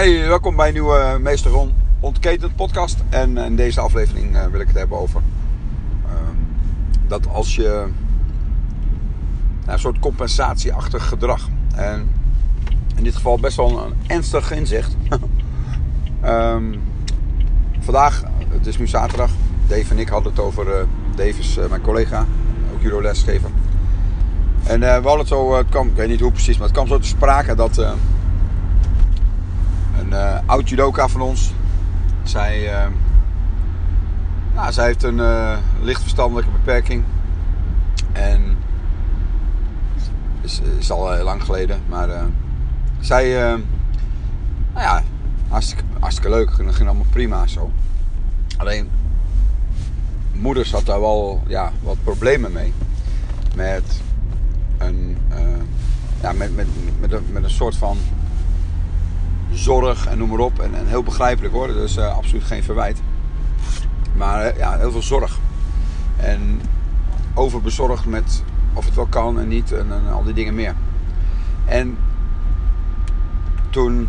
Hi, welkom bij een nieuwe Meester Ron Ontketend podcast. En in deze aflevering uh, wil ik het hebben over uh, dat als je nou, een soort compensatieachtig gedrag. En in dit geval best wel een ernstig inzicht. um, vandaag, het is nu zaterdag. Dave en ik hadden het over. Uh, Dave is mijn collega, ook judo lesgever. En we hadden het zo, het kwam, ik weet niet hoe precies, maar het kwam zo te sprake dat uh, oud judoka van ons. Zij, uh, nou, zij heeft een uh, licht verstandelijke beperking. En is, is al heel lang geleden. Maar zij, nou ja, hartstikke, hartstikke leuk. Het ging allemaal prima zo. Alleen, moeders had daar wel ja, wat problemen mee. Met een, ja, met, met, met, een, met een soort van zorg en noem maar op. En, en heel begrijpelijk hoor, dus uh, absoluut geen verwijt. Maar uh, ja, heel veel zorg. En overbezorgd met of het wel kan en niet en, al die dingen meer. En toen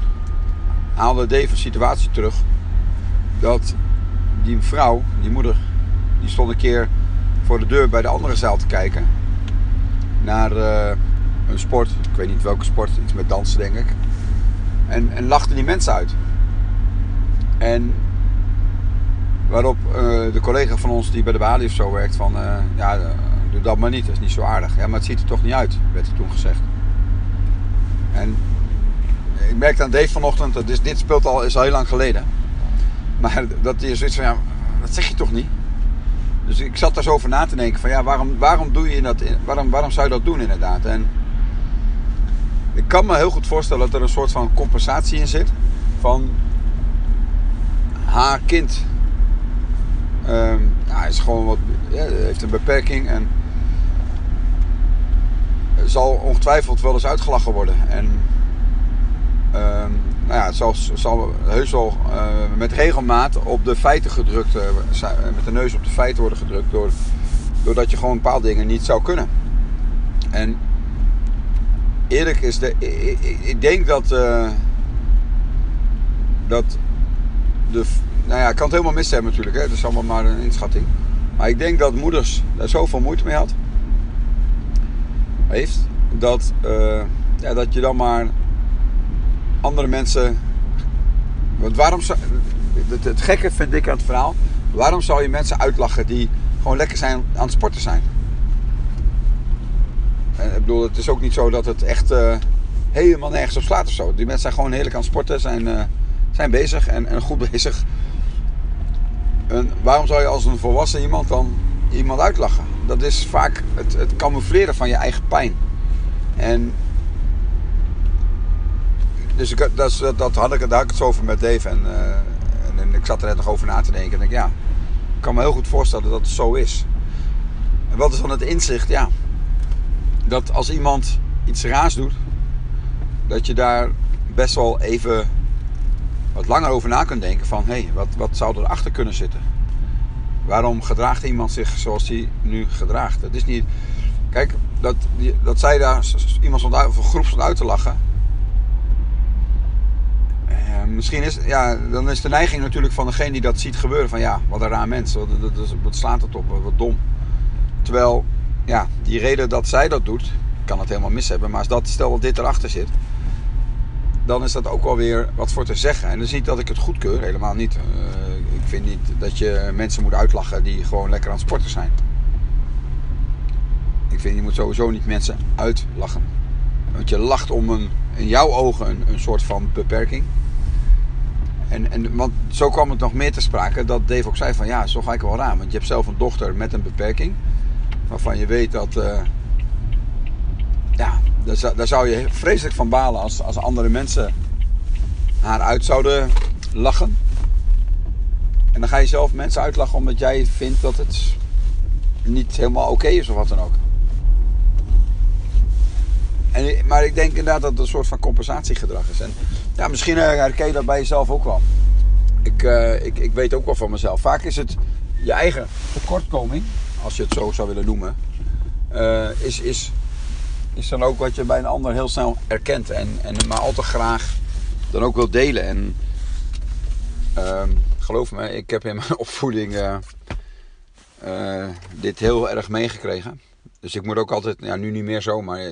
haalde Dave een situatie terug dat die vrouw, die moeder, die stond een keer voor de deur bij de andere zaal te kijken naar uh, een sport. Ik weet niet welke sport, iets met dansen denk ik. En, en lachten die mensen uit. En waarop uh, de collega van ons die bij de balie of zo werkt van... Uh, ja, doe dat maar niet, dat is niet zo aardig. Ja, maar het ziet er toch niet uit, werd er toen gezegd. En ik merkte aan Dave vanochtend, dat is, dit speelt al, is al heel lang geleden. Maar dat is zoiets van, ja, dat zeg je toch niet? Dus ik zat daar zo over na te denken van, ja, waarom, waarom, doe je dat, waarom, waarom zou je dat doen inderdaad? En ik kan me heel goed voorstellen dat er een soort van compensatie in zit. Van haar kind. Um, hij is gewoon wat, ja, heeft een beperking en zal ongetwijfeld wel eens uitgelachen worden. En um, nou ja, het zal, heus wel uh, met regelmaat op de feiten gedrukt, uh, met de neus op de feiten worden gedrukt, door, doordat je gewoon bepaalde dingen niet zou kunnen. En eerlijk is, de, ik, denk dat, uh, dat de, nou ja, ik kan het helemaal mis hebben natuurlijk, hè? dat is allemaal maar een inschatting. Maar ik denk dat moeders daar zoveel moeite mee had, heeft, dat, uh, ja, dat je dan maar andere mensen. Want waarom zou, het, het gekke vind ik aan het verhaal, waarom zou je mensen uitlachen die gewoon lekker zijn aan het sporten zijn? En ik bedoel, het is ook niet zo dat het echt uh, helemaal nergens op slaat of zo. Die mensen zijn gewoon heerlijk aan het sporten, zijn, uh, zijn bezig en, en, goed bezig. En waarom zou je als een volwassen iemand dan iemand uitlachen? Dat is vaak het, het camoufleren van je eigen pijn. En dus ik, dat, dat, had ik, daar had ik het zo over met Dave. En, uh, en, en, ik zat er net nog over na te denken. En ik ja, kan me heel goed voorstellen dat het zo is. En wat is dan het inzicht? Ja, dat als iemand iets raars doet, dat je daar best wel even wat langer over na kunt denken van hé, hey, wat, wat zou erachter kunnen zitten? Waarom gedraagt iemand zich zoals hij nu gedraagt? Dat is niet. Kijk, dat, dat zij daar iemand stond uit, of een groep stond uit te lachen. Eh, misschien is, ja, dan is de neiging natuurlijk van degene die dat ziet gebeuren: van ja, wat een raar mens, wat, wat slaat het op, wat dom. Terwijl ja, die reden dat zij dat doet, kan het helemaal mis hebben. Maar als dat, stel dat dit erachter zit, dan is dat ook wel weer wat voor te zeggen. En dan zie ik dat ik het goedkeur, helemaal niet. Uh, ik vind niet dat je mensen moet uitlachen die gewoon lekker aan het sporten zijn. Ik vind je moet sowieso niet mensen uitlachen. Want je lacht om een, in jouw ogen een, een soort van beperking. En, en, want zo kwam het nog meer te sprake dat Dave ook zei van ja, zo ga ik wel raar. Want je hebt zelf een dochter met een beperking waarvan je weet dat. Uh, ja, daar, daar, zou je vreselijk van balen als, als andere mensen haar uit zouden lachen. En dan ga je zelf mensen uitlachen omdat jij vindt dat het niet helemaal oké is of wat dan ook. En, maar ik denk inderdaad dat het een soort van compensatiegedrag is. En ja, misschien herken je dat bij jezelf ook wel. Ik, uh, ik, ik weet ook wel van mezelf. Vaak is het je eigen tekortkoming als je het zo zou willen noemen, uh, is, is, is dan ook wat je bij een ander heel snel erkent. En, en maar al te graag dan ook wil delen. En ehm, geloof me, ik heb in mijn opvoeding eh, eh, dit heel erg meegekregen. Dus ik moet ook altijd, ja nu niet meer zo, maar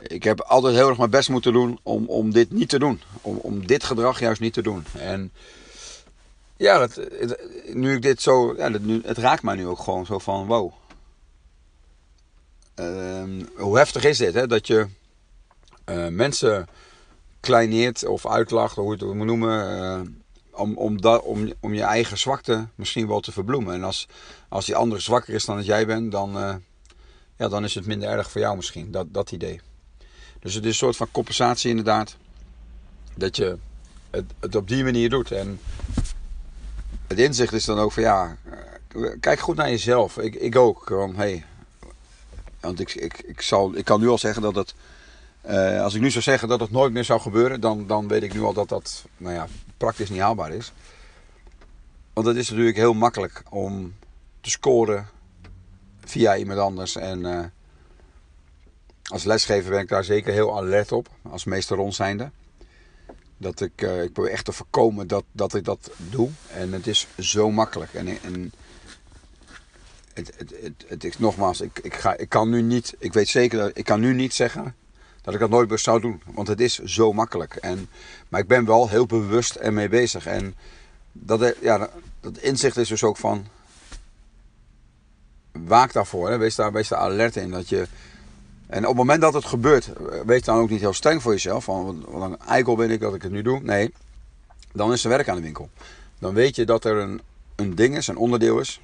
ik heb altijd heel erg mijn best moeten doen om, om dit niet te doen. Om, om dit gedrag juist niet te doen. En ja, dat, nu ik dit zo, ja, nu, het raakt mij nu ook gewoon zo van wow. Ehm, hoe heftig is dit, hè? Dat je uh, mensen kleineert of uitlacht, hoe je het moet noemen. Uh, om, om, dat, om, om je eigen zwakte misschien wel te verbloemen. En als, als die andere zwakker is dan dat jij bent, dan, ja, dan is het minder erg voor jou misschien. Dat, dat idee. Dus het is een soort van compensatie inderdaad. Dat je het, het op die manier doet. En het inzicht is dan ook van ja, kijk goed naar jezelf. Ik, ik ook. Van, hey, want ik, ik, ik, zal, ik kan nu al zeggen dat het uh, als ik nu zou zeggen dat het nooit meer zou gebeuren, dan, dan weet ik nu al dat dat nou ja, praktisch niet haalbaar is. Want het is natuurlijk heel makkelijk om te scoren via iemand anders. En uh, als lesgever ben ik daar zeker heel alert op, als meester rond zijnde. Dat ik, uh, ik probeer echt te voorkomen dat, dat ik dat doe. En het is zo makkelijk. En, en het, het, het, het is nogmaals, ik, ik, ga, ik kan nu niet, ik weet zeker dat ik kan nu niet zeggen dat ik dat nooit meer zou doen. Want het is zo makkelijk. En, maar ik ben wel heel bewust ermee bezig. En dat, ja, dat inzicht is dus ook van. Waak daarvoor. Hè. Wees, daar, wees daar alert in. Dat je, en op het moment dat het gebeurt, wees dan ook niet heel streng voor jezelf. Van wat een eikel ben ik dat ik het nu doe. Nee, dan is er werk aan de winkel. Dan weet je dat er een, een ding is, een onderdeel is.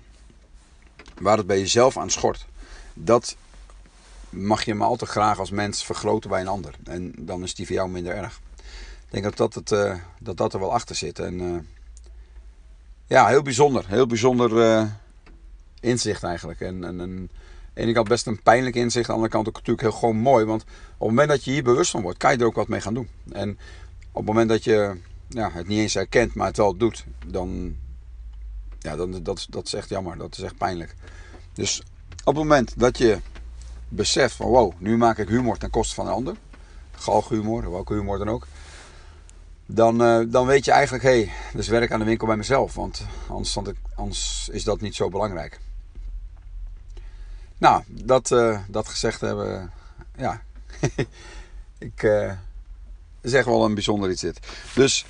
Waar het bij jezelf aan schort. Dat mag je hem al te graag als mens vergroten bij een ander. En dan is die voor jou minder erg. Ik denk dat dat, het, uh, dat, dat er wel achter zit. En uh, ja, heel bijzonder. Heel bijzonder uh, inzicht eigenlijk. En, en, ene kant best een pijnlijk inzicht. Aan de andere kant ook natuurlijk heel gewoon mooi. Want op het moment dat je hier bewust van wordt, kan je er ook wat mee gaan doen. En op het moment dat je ja, het niet eens herkent, maar het wel doet, dan, ja, dan dat, dat is echt jammer. Dat is echt pijnlijk. Dus op het moment dat je beseft van wow, nu maak ik humor ten koste van een ander. Galgenhumor, welke humor dan ook. Dan, uh, dan weet je eigenlijk, hé, hey, dus werk aan de winkel bij mezelf. Want anders, anders is dat niet zo belangrijk. Nou, dat, uh, dat gezegd hebben, ja, ik uh, zeg wel een bijzonder iets dit. Dus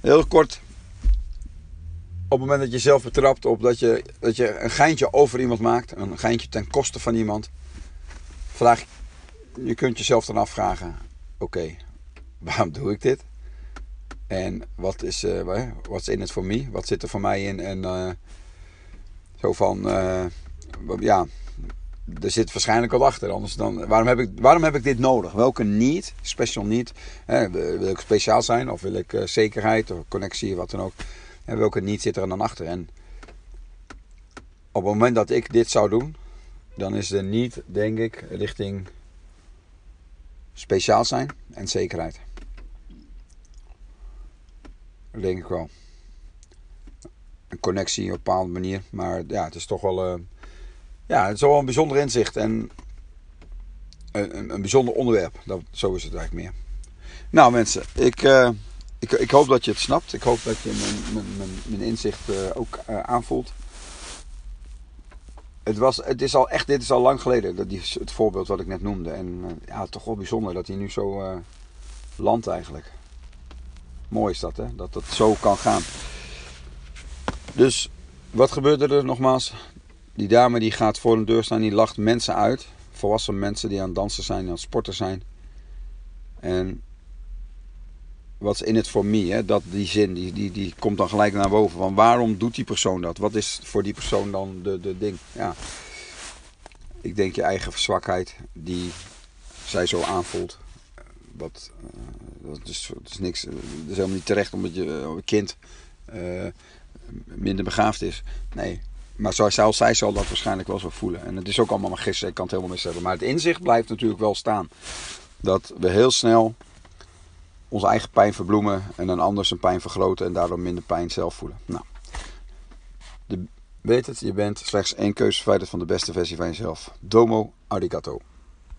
heel kort, op het moment dat je zelf betrapt op dat je, dat je een geintje over iemand maakt, een geintje ten koste van iemand, Vraag, je kunt jezelf dan afvragen: oké, waarom doe ik dit? En wat is, uh, is in het voor mij? Wat zit er voor mij in? En zo van, ja, er zit waarschijnlijk wat achter. Anders dan, waarom, heb ik, waarom heb ik dit nodig? Welke niet, special niet? Wil ik speciaal zijn of wil ik zekerheid of connectie, wat dan ook? En welke niet zit er dan achter? En op het moment dat ik dit zou doen, dan is er niet, denk ik, richting speciaal zijn en zekerheid. Denk ik wel. Een connectie op een bepaalde manier. Maar ja, het is toch wel. Uh, ja, het is wel een bijzonder inzicht en een, een, een, bijzonder onderwerp. Dat, zo is het eigenlijk meer. Nou mensen, ik, uh, ik, ik hoop dat je het snapt. Ik hoop dat je mijn, mijn, mijn, inzicht uh, ook aanvoelt het, was, het is al echt, dit is al lang geleden, dat die, het voorbeeld wat ik net noemde. En ja, toch wel bijzonder dat hij nu zo landt eigenlijk. Mooi is dat, hè? Dat dat zo kan gaan. Dus, wat gebeurde er nogmaals? Die dame die gaat voor een deur staan, die lacht mensen uit. Volwassen mensen die aan het dansen zijn, aan het sporten zijn. En wat is in het voor me? Hè? Dat, die zin die, die, die komt dan gelijk naar boven. Van waarom doet die persoon dat? Wat is voor die persoon dan de, de ding? Ja. Ik denk je eigen zwakheid die zij zo aanvoelt. Wat, uh, dat, is, niks. Dat is helemaal niet terecht omdat je uh, kind minder begaafd is. Nee. Maar zoals zij zal dat waarschijnlijk wel zo voelen. En het is ook allemaal maar gisteren. Ik kan het helemaal mis hebben. Maar het inzicht blijft natuurlijk wel staan. Dat we heel snel onze eigen pijn verbloemen en een ander zijn pijn vergroten en daardoor minder pijn zelf voelen. Nou, weet het, je bent slechts één keuze verwijderd van de beste versie van jezelf. Domo arigato.